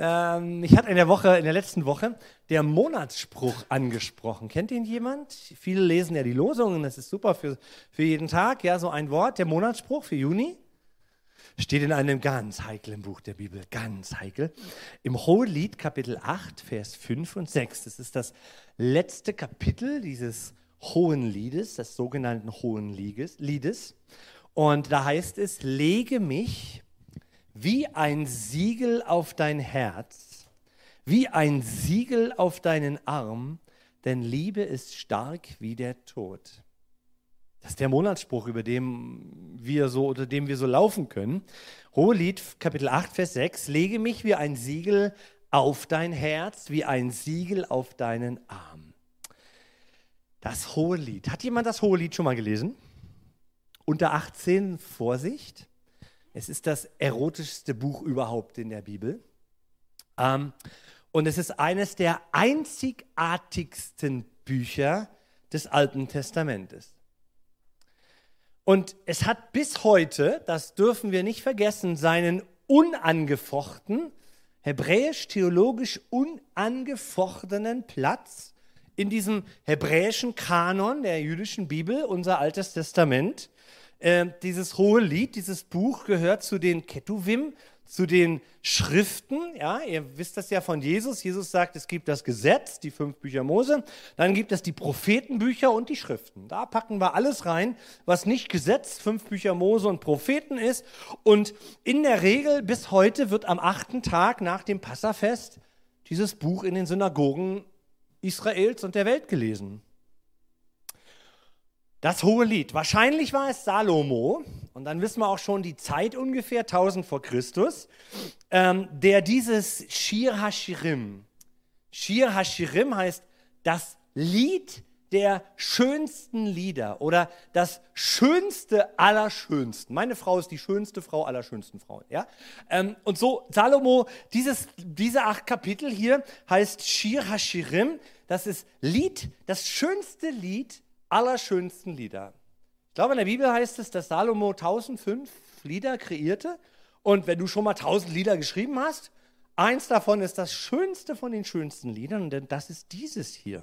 Ähm, ich hatte in der Woche, in der letzten Woche, der Monatsspruch angesprochen. Kennt ihn jemand? Viele lesen ja die Losungen, das ist super für, für jeden Tag. Ja, so ein Wort, der Monatsspruch für Juni. Steht in einem ganz heiklen Buch der Bibel, ganz heikel. Im Hohelied Kapitel 8, Vers 5 und 6. Das ist das letzte Kapitel dieses Hohen Liedes, des sogenannten Hohen Liedes. Und da heißt es, lege mich wie ein Siegel auf dein Herz, wie ein Siegel auf deinen Arm, denn Liebe ist stark wie der Tod. Das ist der Monatsspruch, über dem wir so, unter dem wir so laufen können. Hohelied, Kapitel 8, Vers 6. Lege mich wie ein Siegel auf dein Herz, wie ein Siegel auf deinen Arm. Das Hohelied. Hat jemand das Hohelied schon mal gelesen? Unter 18 Vorsicht. Es ist das erotischste Buch überhaupt in der Bibel. Ähm, und es ist eines der einzigartigsten Bücher des Alten Testamentes. Und es hat bis heute, das dürfen wir nicht vergessen, seinen unangefochten, hebräisch-theologisch unangefochtenen Platz in diesem hebräischen Kanon der jüdischen Bibel, unser Altes Testament. Äh, dieses hohe Lied, dieses Buch gehört zu den Ketuvim, zu den Schriften. Ja, ihr wisst das ja von Jesus. Jesus sagt, es gibt das Gesetz, die fünf Bücher Mose. Dann gibt es die Prophetenbücher und die Schriften. Da packen wir alles rein, was nicht Gesetz, fünf Bücher Mose und Propheten ist. Und in der Regel bis heute wird am achten Tag nach dem Passafest dieses Buch in den Synagogen Israels und der Welt gelesen. Das hohe Lied. Wahrscheinlich war es Salomo, und dann wissen wir auch schon die Zeit ungefähr, 1000 vor Christus, ähm, der dieses Shir Hashirim, Shir Hashirim heißt das Lied der schönsten Lieder oder das schönste aller schönsten. Meine Frau ist die schönste Frau aller schönsten Frauen. Ja? Ähm, und so, Salomo, dieses, diese acht Kapitel hier heißt Shir Hashirim, das ist Lied, das schönste Lied allerschönsten Lieder. Ich glaube, in der Bibel heißt es, dass Salomo 1005 Lieder kreierte. Und wenn du schon mal 1000 Lieder geschrieben hast, eins davon ist das schönste von den schönsten Liedern, denn das ist dieses hier.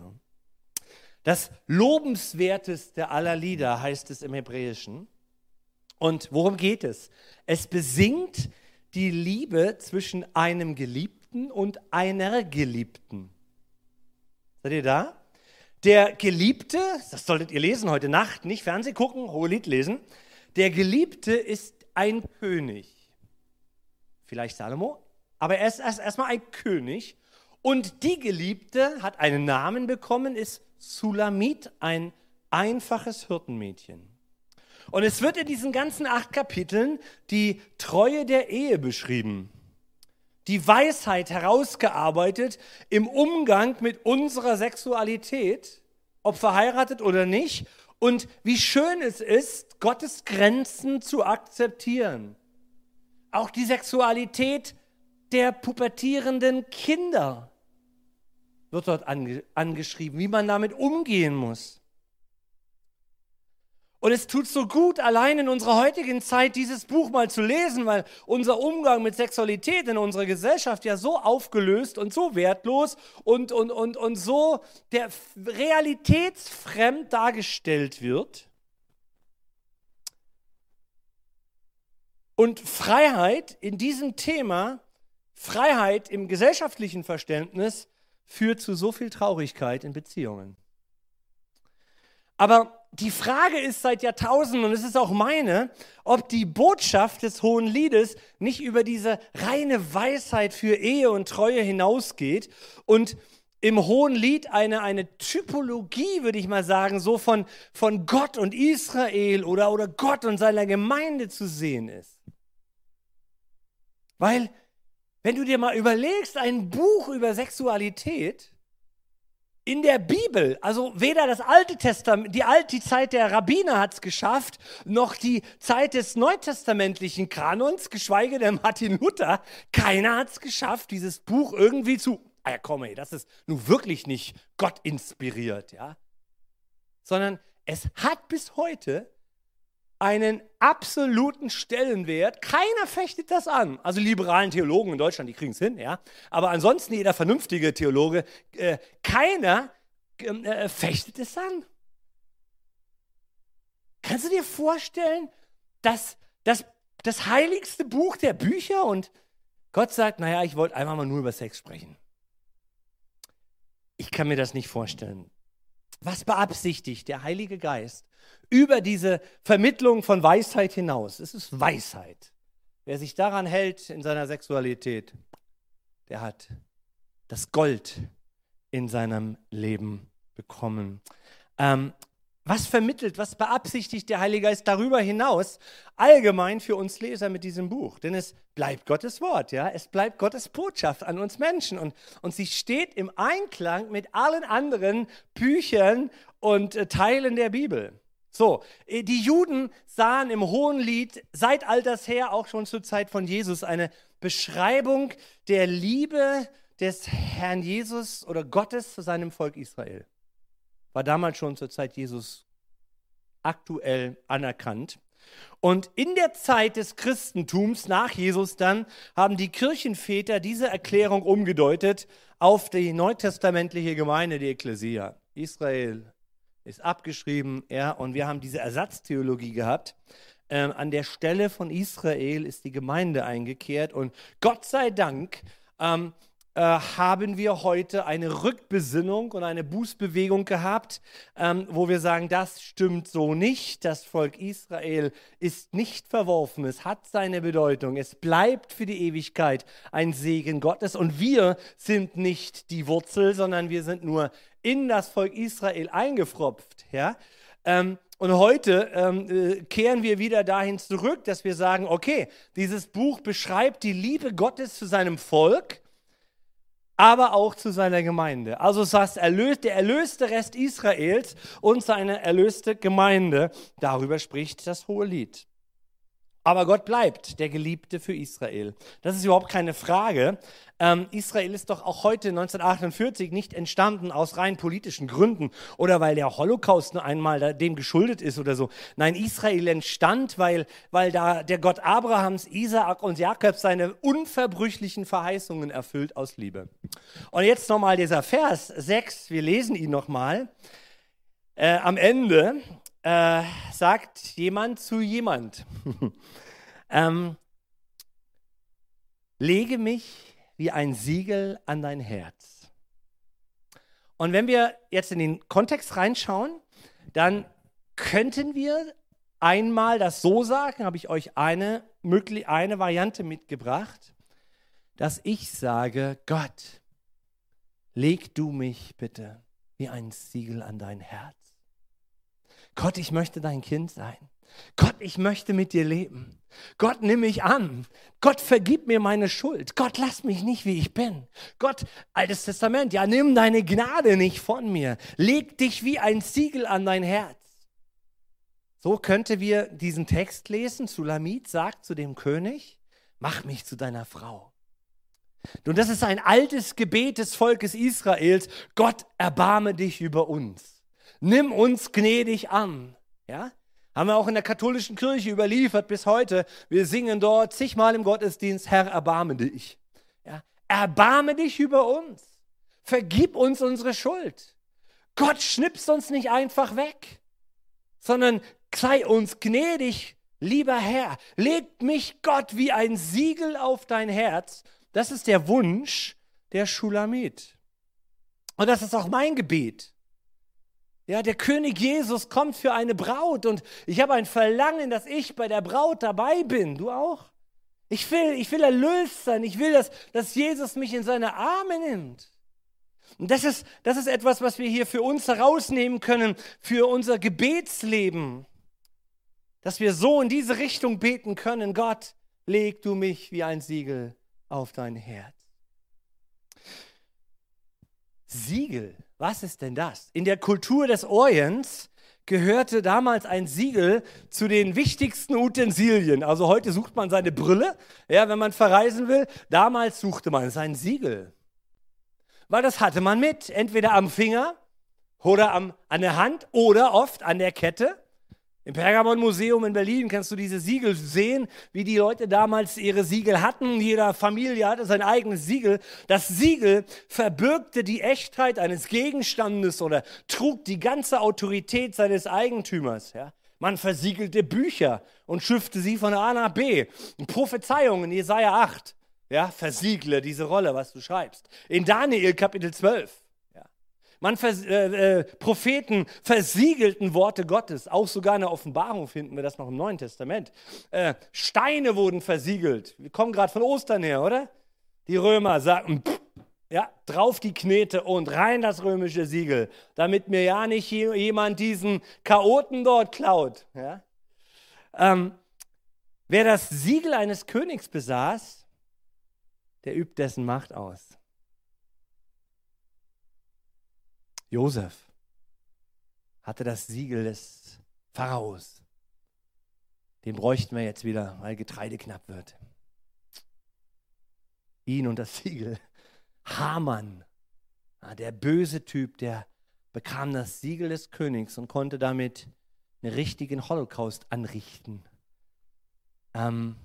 Das lobenswerteste aller Lieder heißt es im Hebräischen. Und worum geht es? Es besingt die Liebe zwischen einem Geliebten und einer Geliebten. Seid ihr da? Der Geliebte, das solltet ihr lesen heute Nacht, nicht Fernseh gucken, Hohelied lesen. Der Geliebte ist ein König. Vielleicht Salomo, aber er ist erst erstmal ein König. Und die Geliebte hat einen Namen bekommen, ist Sulamit, ein einfaches Hirtenmädchen. Und es wird in diesen ganzen acht Kapiteln die Treue der Ehe beschrieben die Weisheit herausgearbeitet im Umgang mit unserer Sexualität, ob verheiratet oder nicht, und wie schön es ist, Gottes Grenzen zu akzeptieren. Auch die Sexualität der pubertierenden Kinder wird dort ange angeschrieben, wie man damit umgehen muss. Und es tut so gut, allein in unserer heutigen Zeit dieses Buch mal zu lesen, weil unser Umgang mit Sexualität in unserer Gesellschaft ja so aufgelöst und so wertlos und, und, und, und so der realitätsfremd dargestellt wird. Und Freiheit in diesem Thema, Freiheit im gesellschaftlichen Verständnis, führt zu so viel Traurigkeit in Beziehungen. Aber die Frage ist seit Jahrtausenden, und es ist auch meine, ob die Botschaft des Hohen Liedes nicht über diese reine Weisheit für Ehe und Treue hinausgeht und im Hohen Lied eine, eine Typologie, würde ich mal sagen, so von, von Gott und Israel oder, oder Gott und seiner Gemeinde zu sehen ist. Weil, wenn du dir mal überlegst, ein Buch über Sexualität, in der Bibel, also weder das Alte Testament, die alte Zeit der Rabbiner hat es geschafft, noch die Zeit des neutestamentlichen Kanons, geschweige denn Martin Luther, keiner hat es geschafft, dieses Buch irgendwie zu, ah ja komm ey, das ist nun wirklich nicht Gott inspiriert, ja, sondern es hat bis heute einen absoluten Stellenwert. Keiner fechtet das an. Also liberalen Theologen in Deutschland, die kriegen es hin, ja. Aber ansonsten jeder vernünftige Theologe, äh, keiner ähm, äh, fechtet es an. Kannst du dir vorstellen, dass das, das heiligste Buch der Bücher und Gott sagt, naja, ich wollte einfach mal nur über Sex sprechen. Ich kann mir das nicht vorstellen. Was beabsichtigt der Heilige Geist über diese Vermittlung von Weisheit hinaus? Es ist Weisheit. Wer sich daran hält in seiner Sexualität, der hat das Gold in seinem Leben bekommen. Ähm, was vermittelt, was beabsichtigt der Heilige Geist darüber hinaus allgemein für uns Leser mit diesem Buch? Denn es bleibt Gottes Wort, ja, es bleibt Gottes Botschaft an uns Menschen und, und sie steht im Einklang mit allen anderen Büchern und äh, Teilen der Bibel. So, äh, die Juden sahen im Hohen Lied seit alters her, auch schon zur Zeit von Jesus, eine Beschreibung der Liebe des Herrn Jesus oder Gottes zu seinem Volk Israel war damals schon zur Zeit Jesus aktuell anerkannt. Und in der Zeit des Christentums nach Jesus dann haben die Kirchenväter diese Erklärung umgedeutet auf die neutestamentliche Gemeinde, die Ekklesia. Israel ist abgeschrieben, ja, und wir haben diese Ersatztheologie gehabt. Ähm, an der Stelle von Israel ist die Gemeinde eingekehrt und Gott sei Dank ähm, äh, haben wir heute eine Rückbesinnung und eine Bußbewegung gehabt, ähm, wo wir sagen, das stimmt so nicht. Das Volk Israel ist nicht verworfen. Es hat seine Bedeutung. Es bleibt für die Ewigkeit ein Segen Gottes. Und wir sind nicht die Wurzel, sondern wir sind nur in das Volk Israel eingefropft. Ja? Ähm, und heute ähm, äh, kehren wir wieder dahin zurück, dass wir sagen, okay, dieses Buch beschreibt die Liebe Gottes zu seinem Volk aber auch zu seiner Gemeinde. Also das heißt, erlöst, der erlöste Rest Israels und seine erlöste Gemeinde. Darüber spricht das hohe Lied. Aber Gott bleibt der Geliebte für Israel. Das ist überhaupt keine Frage. Ähm, Israel ist doch auch heute 1948 nicht entstanden aus rein politischen Gründen oder weil der Holocaust nur einmal dem geschuldet ist oder so. Nein, Israel entstand, weil, weil da der Gott Abrahams, Isaak und Jakob seine unverbrüchlichen Verheißungen erfüllt aus Liebe. Und jetzt nochmal dieser Vers 6, wir lesen ihn nochmal. Äh, am Ende äh, sagt jemand zu jemand, ähm, lege mich wie ein Siegel an dein Herz. Und wenn wir jetzt in den Kontext reinschauen, dann könnten wir einmal das so sagen, habe ich euch eine, eine Variante mitgebracht, dass ich sage, Gott, leg du mich bitte wie ein Siegel an dein Herz. Gott, ich möchte dein Kind sein. Gott, ich möchte mit dir leben. Gott, nimm mich an. Gott, vergib mir meine Schuld. Gott, lass mich nicht, wie ich bin. Gott, altes Testament, ja, nimm deine Gnade nicht von mir. Leg dich wie ein Siegel an dein Herz. So könnte wir diesen Text lesen. Sulamit sagt zu dem König, mach mich zu deiner Frau. Nun, das ist ein altes Gebet des Volkes Israels. Gott, erbarme dich über uns nimm uns gnädig an. Ja? Haben wir auch in der katholischen Kirche überliefert bis heute. Wir singen dort zigmal im Gottesdienst, Herr, erbarme dich. Ja? Erbarme dich über uns. Vergib uns unsere Schuld. Gott schnipst uns nicht einfach weg, sondern sei uns gnädig, lieber Herr. Leg mich Gott wie ein Siegel auf dein Herz. Das ist der Wunsch der Schulamit. Und das ist auch mein Gebet. Ja, der König Jesus kommt für eine Braut und ich habe ein Verlangen, dass ich bei der Braut dabei bin. Du auch? Ich will, ich will erlöst sein. Ich will, dass, dass Jesus mich in seine Arme nimmt. Und das ist, das ist etwas, was wir hier für uns herausnehmen können, für unser Gebetsleben. Dass wir so in diese Richtung beten können. Gott, leg du mich wie ein Siegel auf dein Herz. Siegel was ist denn das? In der Kultur des Orients gehörte damals ein Siegel zu den wichtigsten Utensilien. Also heute sucht man seine Brille, ja, wenn man verreisen will. Damals suchte man sein Siegel. Weil das hatte man mit, entweder am Finger oder am, an der Hand oder oft an der Kette. Im Pergamon-Museum in Berlin kannst du diese Siegel sehen, wie die Leute damals ihre Siegel hatten. Jeder Familie hatte sein eigenes Siegel. Das Siegel verbürgte die Echtheit eines Gegenstandes oder trug die ganze Autorität seines Eigentümers. Ja? Man versiegelte Bücher und schiffte sie von A nach B. Prophezeiungen, Jesaja 8, ja, versiegle diese Rolle, was du schreibst. In Daniel Kapitel 12 man vers äh, äh, Propheten versiegelten Worte Gottes. Auch sogar in der Offenbarung finden wir das noch im Neuen Testament. Äh, Steine wurden versiegelt. Wir kommen gerade von Ostern her, oder? Die Römer sagten, pff, ja, drauf die Knete und rein das römische Siegel, damit mir ja nicht jemand diesen Chaoten dort klaut. Ja? Ähm, wer das Siegel eines Königs besaß, der übt dessen Macht aus. Josef hatte das Siegel des Pharaos. Den bräuchten wir jetzt wieder, weil Getreide knapp wird. Ihn und das Siegel. Haman, der böse Typ, der bekam das Siegel des Königs und konnte damit einen richtigen Holocaust anrichten. Ähm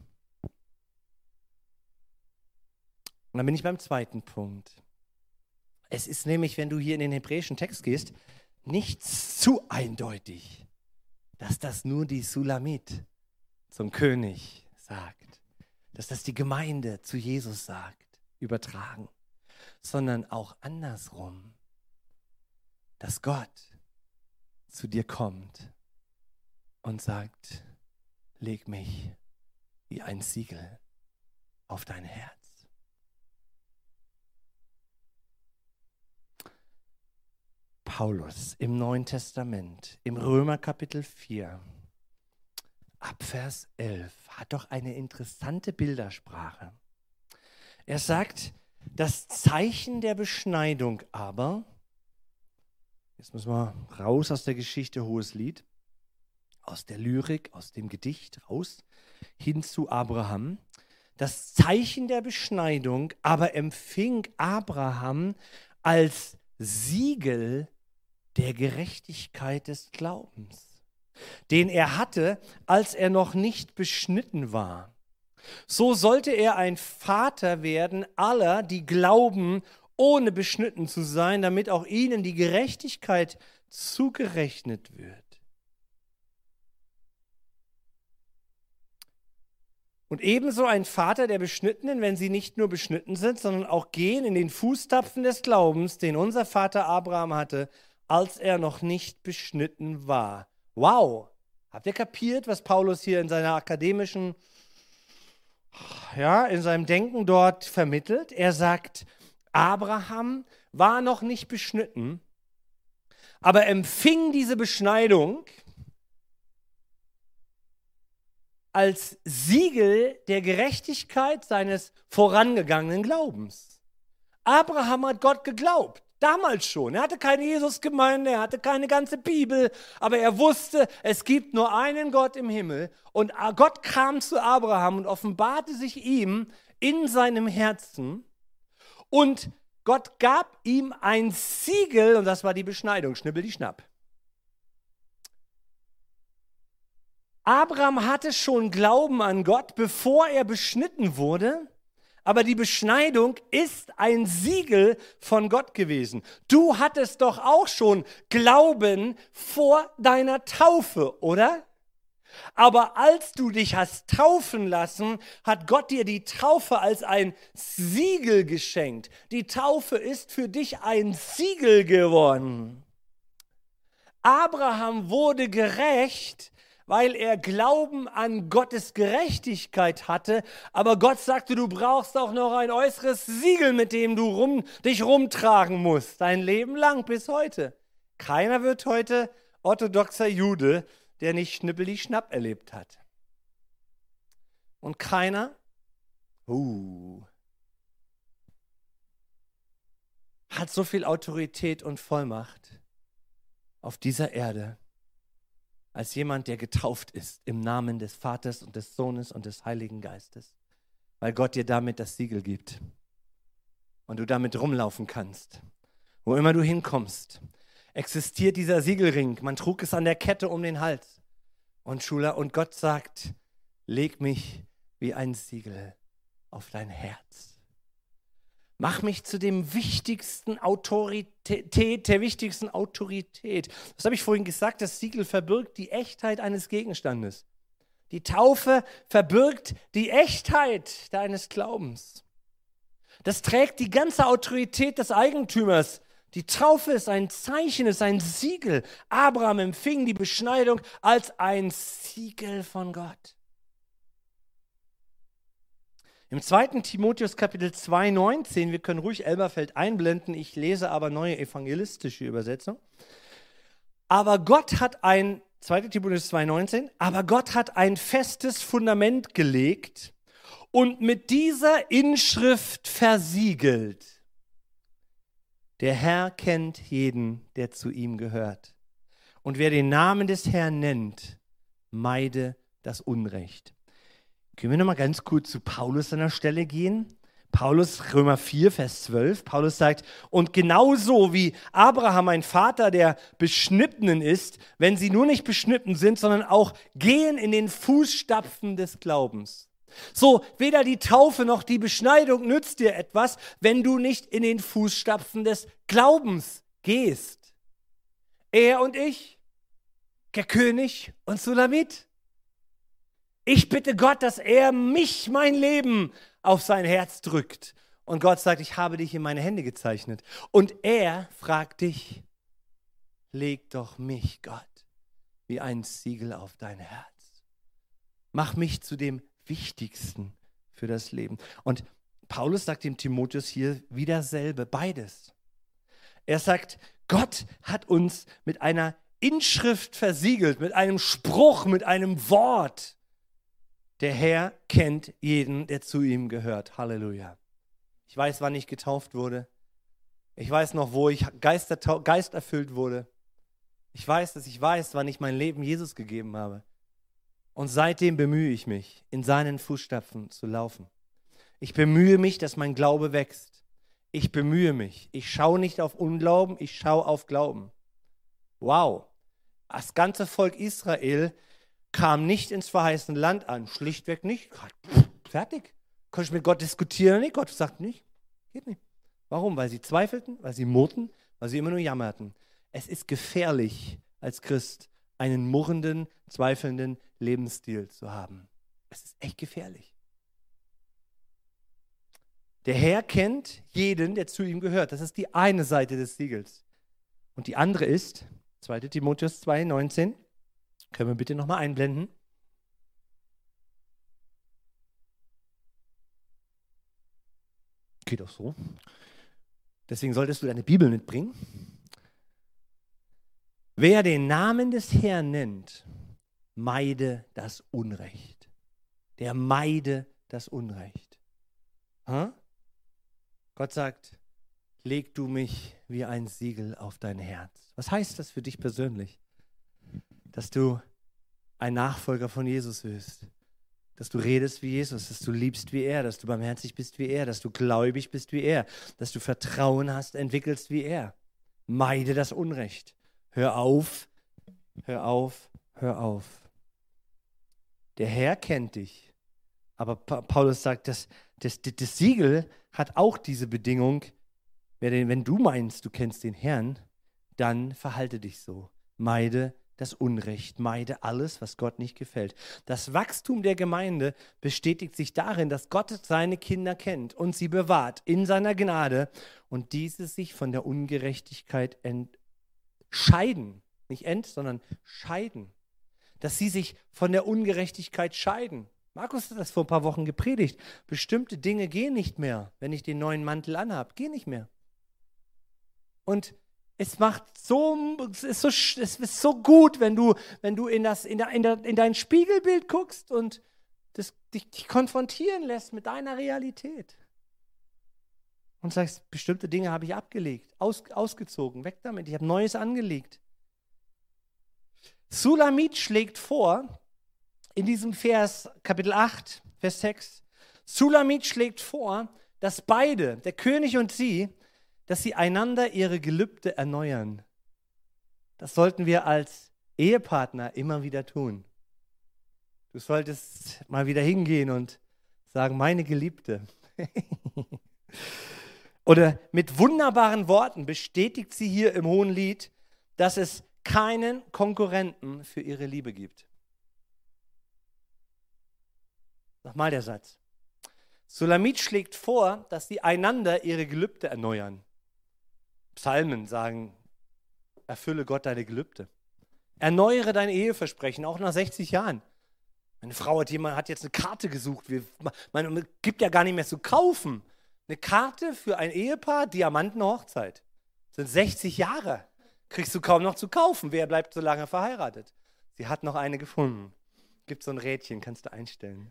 und dann bin ich beim zweiten Punkt. Es ist nämlich, wenn du hier in den hebräischen Text gehst, nicht zu eindeutig, dass das nur die Sulamit zum König sagt, dass das die Gemeinde zu Jesus sagt, übertragen, sondern auch andersrum, dass Gott zu dir kommt und sagt, leg mich wie ein Siegel auf dein Herz. Paulus im Neuen Testament, im Römer Kapitel 4, ab Vers 11, hat doch eine interessante Bildersprache. Er sagt, das Zeichen der Beschneidung aber, jetzt müssen wir raus aus der Geschichte, hohes Lied, aus der Lyrik, aus dem Gedicht raus, hin zu Abraham. Das Zeichen der Beschneidung aber empfing Abraham als Siegel der Gerechtigkeit des Glaubens, den er hatte, als er noch nicht beschnitten war. So sollte er ein Vater werden aller, die glauben, ohne beschnitten zu sein, damit auch ihnen die Gerechtigkeit zugerechnet wird. Und ebenso ein Vater der Beschnittenen, wenn sie nicht nur beschnitten sind, sondern auch gehen in den Fußtapfen des Glaubens, den unser Vater Abraham hatte, als er noch nicht beschnitten war. Wow! Habt ihr kapiert, was Paulus hier in seiner akademischen, ja, in seinem Denken dort vermittelt? Er sagt, Abraham war noch nicht beschnitten, aber empfing diese Beschneidung als Siegel der Gerechtigkeit seines vorangegangenen Glaubens. Abraham hat Gott geglaubt. Damals schon. Er hatte keine Jesusgemeinde, er hatte keine ganze Bibel, aber er wusste, es gibt nur einen Gott im Himmel. Und Gott kam zu Abraham und offenbarte sich ihm in seinem Herzen. Und Gott gab ihm ein Siegel, und das war die Beschneidung, schnippel die Schnapp. Abraham hatte schon Glauben an Gott, bevor er beschnitten wurde. Aber die Beschneidung ist ein Siegel von Gott gewesen. Du hattest doch auch schon Glauben vor deiner Taufe, oder? Aber als du dich hast taufen lassen, hat Gott dir die Taufe als ein Siegel geschenkt. Die Taufe ist für dich ein Siegel geworden. Abraham wurde gerecht, weil er Glauben an Gottes Gerechtigkeit hatte. Aber Gott sagte, du brauchst auch noch ein äußeres Siegel, mit dem du rum, dich rumtragen musst, dein Leben lang bis heute. Keiner wird heute orthodoxer Jude, der nicht Schnippeli-Schnapp erlebt hat. Und keiner, uh, hat so viel Autorität und Vollmacht auf dieser Erde als jemand, der getauft ist im Namen des Vaters und des Sohnes und des Heiligen Geistes, weil Gott dir damit das Siegel gibt und du damit rumlaufen kannst. Wo immer du hinkommst, existiert dieser Siegelring. Man trug es an der Kette um den Hals. Und Schula, und Gott sagt, leg mich wie ein Siegel auf dein Herz. Mach mich zu dem wichtigsten Autorität, der wichtigsten Autorität. Das habe ich vorhin gesagt, das Siegel verbirgt die Echtheit eines Gegenstandes. Die Taufe verbirgt die Echtheit deines Glaubens. Das trägt die ganze Autorität des Eigentümers. Die Taufe ist ein Zeichen, ist ein Siegel. Abraham empfing die Beschneidung als ein Siegel von Gott. Im 2. Timotheus Kapitel 2, 19, wir können ruhig Elberfeld einblenden, ich lese aber neue evangelistische Übersetzung. Aber Gott hat ein, 2. Timotheus 2, 19, aber Gott hat ein festes Fundament gelegt und mit dieser Inschrift versiegelt. Der Herr kennt jeden, der zu ihm gehört. Und wer den Namen des Herrn nennt, meide das Unrecht. Können wir nochmal ganz kurz zu Paulus an der Stelle gehen? Paulus, Römer 4, Vers 12. Paulus sagt, und genauso wie Abraham ein Vater der Beschnittenen ist, wenn sie nur nicht beschnitten sind, sondern auch gehen in den Fußstapfen des Glaubens. So, weder die Taufe noch die Beschneidung nützt dir etwas, wenn du nicht in den Fußstapfen des Glaubens gehst. Er und ich, der König und Sulamit. Ich bitte Gott, dass er mich, mein Leben, auf sein Herz drückt. Und Gott sagt, ich habe dich in meine Hände gezeichnet. Und er fragt dich, leg doch mich, Gott, wie ein Siegel auf dein Herz. Mach mich zu dem Wichtigsten für das Leben. Und Paulus sagt dem Timotheus hier wieder selbe, beides. Er sagt, Gott hat uns mit einer Inschrift versiegelt, mit einem Spruch, mit einem Wort. Der Herr kennt jeden, der zu ihm gehört. Halleluja. Ich weiß, wann ich getauft wurde. Ich weiß noch, wo ich geisterfüllt wurde. Ich weiß, dass ich weiß, wann ich mein Leben Jesus gegeben habe. Und seitdem bemühe ich mich, in seinen Fußstapfen zu laufen. Ich bemühe mich, dass mein Glaube wächst. Ich bemühe mich. Ich schaue nicht auf Unglauben, ich schaue auf Glauben. Wow. Das ganze Volk Israel kam nicht ins verheißene Land an. Schlichtweg nicht. Fertig. Konnte ich mit Gott diskutieren? Nee, Gott sagt nicht. Geht nicht. Warum? Weil sie zweifelten, weil sie murrten, weil sie immer nur jammerten. Es ist gefährlich, als Christ einen murrenden, zweifelnden Lebensstil zu haben. Es ist echt gefährlich. Der Herr kennt jeden, der zu ihm gehört. Das ist die eine Seite des Siegels. Und die andere ist, 2 Timotheus 2, 19, können wir bitte nochmal einblenden? Geht auch so. Deswegen solltest du deine Bibel mitbringen. Wer den Namen des Herrn nennt, meide das Unrecht. Der meide das Unrecht. Ha? Gott sagt, leg du mich wie ein Siegel auf dein Herz. Was heißt das für dich persönlich? Dass du ein Nachfolger von Jesus wirst. Dass du redest wie Jesus, dass du liebst wie er, dass du barmherzig bist wie er, dass du gläubig bist wie er, dass du Vertrauen hast, entwickelst wie er. Meide das Unrecht. Hör auf, hör auf, hör auf. Der Herr kennt dich. Aber Paulus sagt, das, das, das Siegel hat auch diese Bedingung, wenn du meinst, du kennst den Herrn, dann verhalte dich so. Meide das Unrecht, meide alles, was Gott nicht gefällt. Das Wachstum der Gemeinde bestätigt sich darin, dass Gott seine Kinder kennt und sie bewahrt in seiner Gnade und diese sich von der Ungerechtigkeit entscheiden. Nicht end, sondern scheiden. Dass sie sich von der Ungerechtigkeit scheiden. Markus hat das vor ein paar Wochen gepredigt. Bestimmte Dinge gehen nicht mehr, wenn ich den neuen Mantel anhabe. Gehen nicht mehr. Und es macht so, es ist so, es ist so gut, wenn du, wenn du in, das, in, der, in, der, in dein Spiegelbild guckst und das, dich, dich konfrontieren lässt mit deiner Realität. Und sagst, bestimmte Dinge habe ich abgelegt, aus, ausgezogen, weg damit, ich habe Neues angelegt. Sulamit schlägt vor, in diesem Vers, Kapitel 8, Vers 6, Sulamit schlägt vor, dass beide, der König und sie, dass sie einander ihre Gelübde erneuern. Das sollten wir als Ehepartner immer wieder tun. Du solltest mal wieder hingehen und sagen, meine Geliebte. Oder mit wunderbaren Worten bestätigt sie hier im Hohen Lied, dass es keinen Konkurrenten für ihre Liebe gibt. Nochmal der Satz. Sulamit schlägt vor, dass sie einander ihre Gelübde erneuern. Psalmen sagen, erfülle Gott deine Gelübde. Erneuere dein Eheversprechen, auch nach 60 Jahren. Meine Frau hat, jemand, hat jetzt eine Karte gesucht. man gibt ja gar nicht mehr zu kaufen. Eine Karte für ein Ehepaar, Diamantenhochzeit. Das sind 60 Jahre. Kriegst du kaum noch zu kaufen. Wer bleibt so lange verheiratet? Sie hat noch eine gefunden. Gibt so ein Rädchen, kannst du einstellen.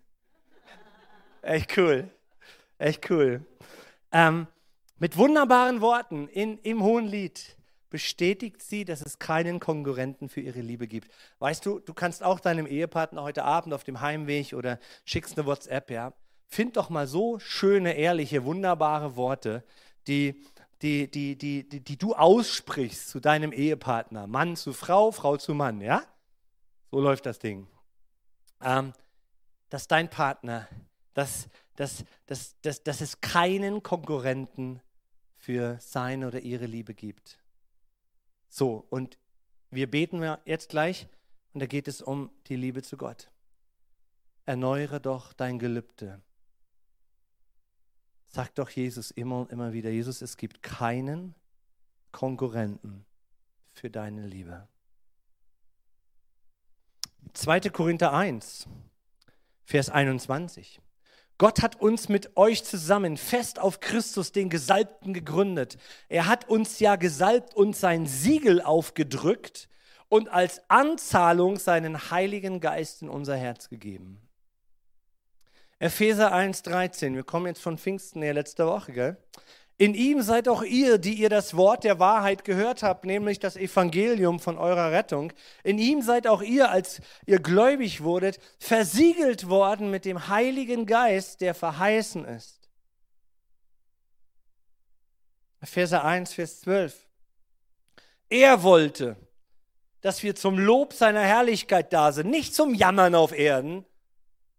Echt cool. Echt cool. Ähm, mit wunderbaren Worten in, im Hohen Lied bestätigt sie, dass es keinen Konkurrenten für ihre Liebe gibt. Weißt du, du kannst auch deinem Ehepartner heute Abend auf dem Heimweg oder schickst eine WhatsApp, ja. Find doch mal so schöne, ehrliche, wunderbare Worte, die, die, die, die, die, die du aussprichst zu deinem Ehepartner. Mann zu Frau, Frau zu Mann, ja? So läuft das Ding. Ähm, dass dein Partner, dass, dass, dass, dass, dass es keinen Konkurrenten für seine oder ihre Liebe gibt. So, und wir beten jetzt gleich und da geht es um die Liebe zu Gott. Erneuere doch dein Gelübde. Sagt doch Jesus immer und immer wieder, Jesus, es gibt keinen Konkurrenten für deine Liebe. 2. Korinther 1, Vers 21. Gott hat uns mit euch zusammen fest auf Christus, den Gesalbten, gegründet. Er hat uns ja gesalbt und sein Siegel aufgedrückt und als Anzahlung seinen Heiligen Geist in unser Herz gegeben. Epheser 1,13, wir kommen jetzt von Pfingsten her letzte Woche, gell? In ihm seid auch ihr, die ihr das Wort der Wahrheit gehört habt, nämlich das Evangelium von eurer Rettung. In ihm seid auch ihr, als ihr gläubig wurdet, versiegelt worden mit dem Heiligen Geist, der verheißen ist. Epheser 1, Vers 12. Er wollte, dass wir zum Lob seiner Herrlichkeit da sind, nicht zum Jammern auf Erden,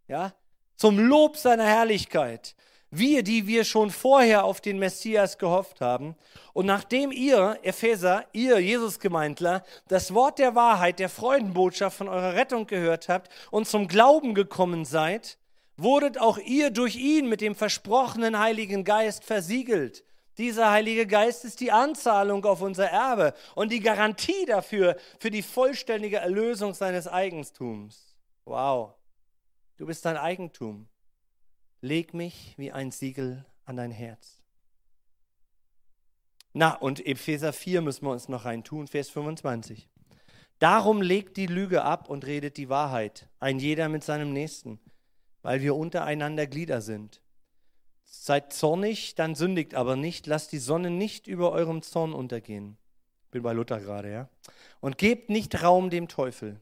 ja, zum Lob seiner Herrlichkeit. Wir, die wir schon vorher auf den Messias gehofft haben. Und nachdem ihr, Epheser, ihr Jesusgemeindler, das Wort der Wahrheit, der Freudenbotschaft von eurer Rettung gehört habt und zum Glauben gekommen seid, wurdet auch ihr durch ihn mit dem versprochenen Heiligen Geist versiegelt. Dieser Heilige Geist ist die Anzahlung auf unser Erbe und die Garantie dafür, für die vollständige Erlösung seines Eigentums. Wow, du bist dein Eigentum leg mich wie ein Siegel an dein Herz. Na, und Epheser 4 müssen wir uns noch reintun, Vers 25. Darum legt die Lüge ab und redet die Wahrheit, ein jeder mit seinem Nächsten, weil wir untereinander Glieder sind. Seid zornig, dann sündigt aber nicht, lasst die Sonne nicht über eurem Zorn untergehen. Bin bei Luther gerade, ja. Und gebt nicht Raum dem Teufel.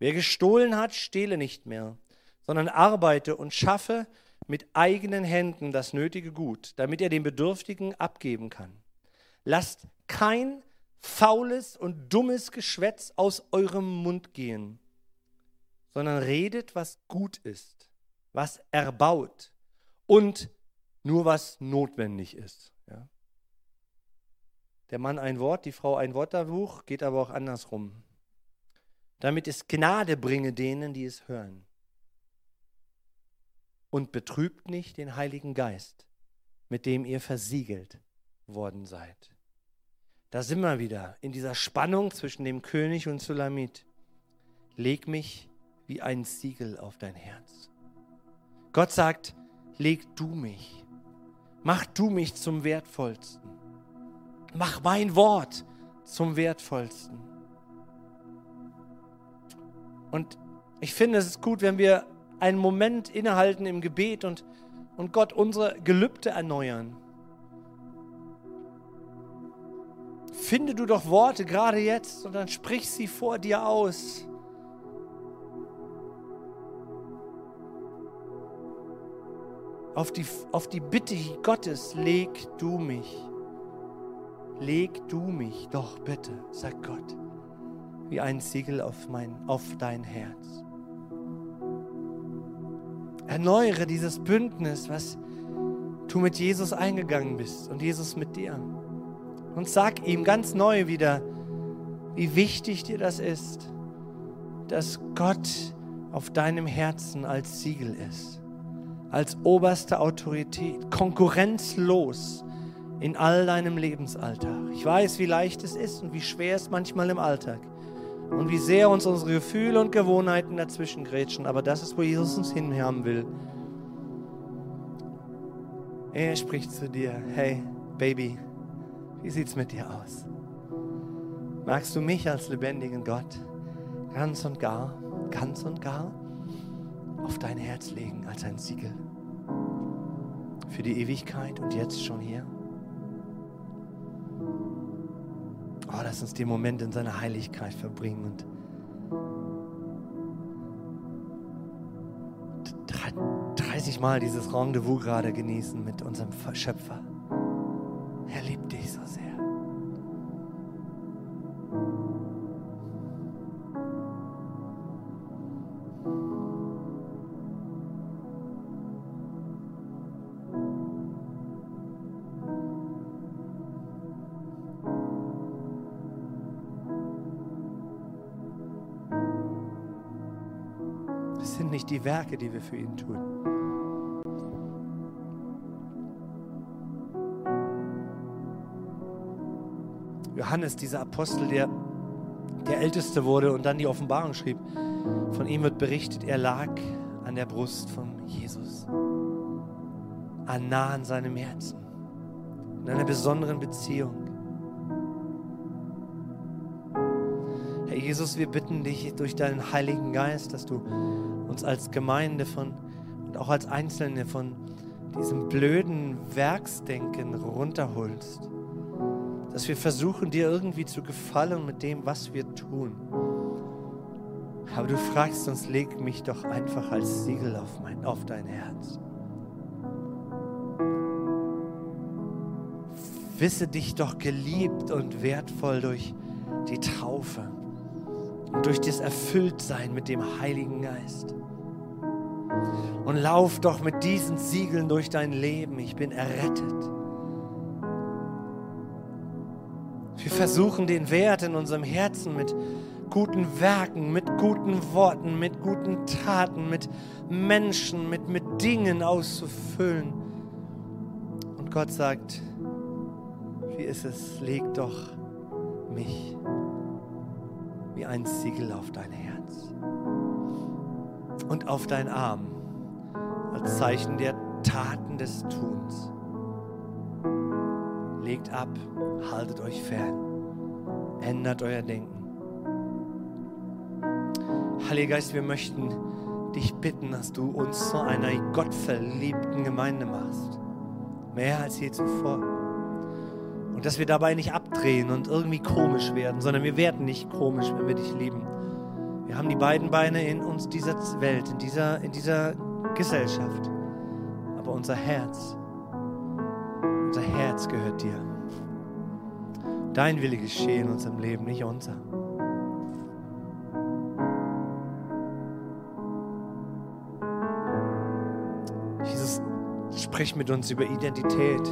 Wer gestohlen hat, stehle nicht mehr, sondern arbeite und schaffe, mit eigenen Händen das nötige Gut, damit er den Bedürftigen abgeben kann. Lasst kein faules und dummes Geschwätz aus eurem Mund gehen, sondern redet, was gut ist, was erbaut und nur was notwendig ist. Ja? Der Mann ein Wort, die Frau ein Wörterbuch, geht aber auch andersrum. Damit es Gnade bringe denen, die es hören und betrübt nicht den Heiligen Geist, mit dem ihr versiegelt worden seid. Da sind wir wieder in dieser Spannung zwischen dem König und Sulamit. Leg mich wie ein Siegel auf dein Herz. Gott sagt, leg du mich. Mach du mich zum Wertvollsten. Mach mein Wort zum Wertvollsten. Und ich finde, es ist gut, wenn wir einen Moment innehalten im Gebet und, und Gott unsere Gelübde erneuern. Finde du doch Worte gerade jetzt und dann sprich sie vor dir aus. Auf die, auf die Bitte Gottes, leg du mich. Leg du mich doch bitte, sagt Gott, wie ein Siegel auf, mein, auf dein Herz. Erneuere dieses Bündnis, was du mit Jesus eingegangen bist und Jesus mit dir. Und sag ihm ganz neu wieder, wie wichtig dir das ist, dass Gott auf deinem Herzen als Siegel ist, als oberste Autorität, konkurrenzlos in all deinem Lebensalltag. Ich weiß, wie leicht es ist und wie schwer es manchmal im Alltag und wie sehr uns unsere Gefühle und Gewohnheiten dazwischen grätschen, aber das ist, wo Jesus uns hinhaben will. Er spricht zu dir, hey Baby, wie sieht's mit dir aus? Magst du mich als lebendigen Gott ganz und gar, ganz und gar auf dein Herz legen als ein Siegel für die Ewigkeit und jetzt schon hier? Oh, lass uns den Moment in seiner Heiligkeit verbringen und 30 Mal dieses Rendezvous gerade genießen mit unserem Schöpfer. Nicht die Werke, die wir für ihn tun. Johannes, dieser Apostel, der der Älteste wurde und dann die Offenbarung schrieb, von ihm wird berichtet, er lag an der Brust von Jesus, an nah an seinem Herzen, in einer besonderen Beziehung. Herr Jesus, wir bitten dich durch deinen Heiligen Geist, dass du uns als Gemeinde von und auch als Einzelne von diesem blöden Werksdenken runterholst dass wir versuchen, dir irgendwie zu gefallen mit dem, was wir tun. Aber du fragst uns, leg mich doch einfach als Siegel auf, mein, auf dein Herz. Wisse dich doch geliebt und wertvoll durch die Taufe und durch das Erfülltsein mit dem Heiligen Geist. Und lauf doch mit diesen Siegeln durch dein Leben. Ich bin errettet. Wir versuchen den Wert in unserem Herzen mit guten Werken, mit guten Worten, mit guten Taten, mit Menschen, mit, mit Dingen auszufüllen. Und Gott sagt, wie ist es, leg doch mich ein Siegel auf dein Herz und auf dein Arm als Zeichen der Taten des Tuns. Legt ab, haltet euch fern, ändert euer Denken. Heiliger Geist, wir möchten dich bitten, dass du uns zu einer gottverliebten Gemeinde machst. Mehr als je zuvor. Dass wir dabei nicht abdrehen und irgendwie komisch werden, sondern wir werden nicht komisch, wenn wir dich lieben. Wir haben die beiden Beine in uns dieser Welt, in dieser, in dieser Gesellschaft. Aber unser Herz unser Herz gehört dir. Dein Wille geschehe in unserem Leben, nicht unser. Jesus, sprich mit uns über Identität.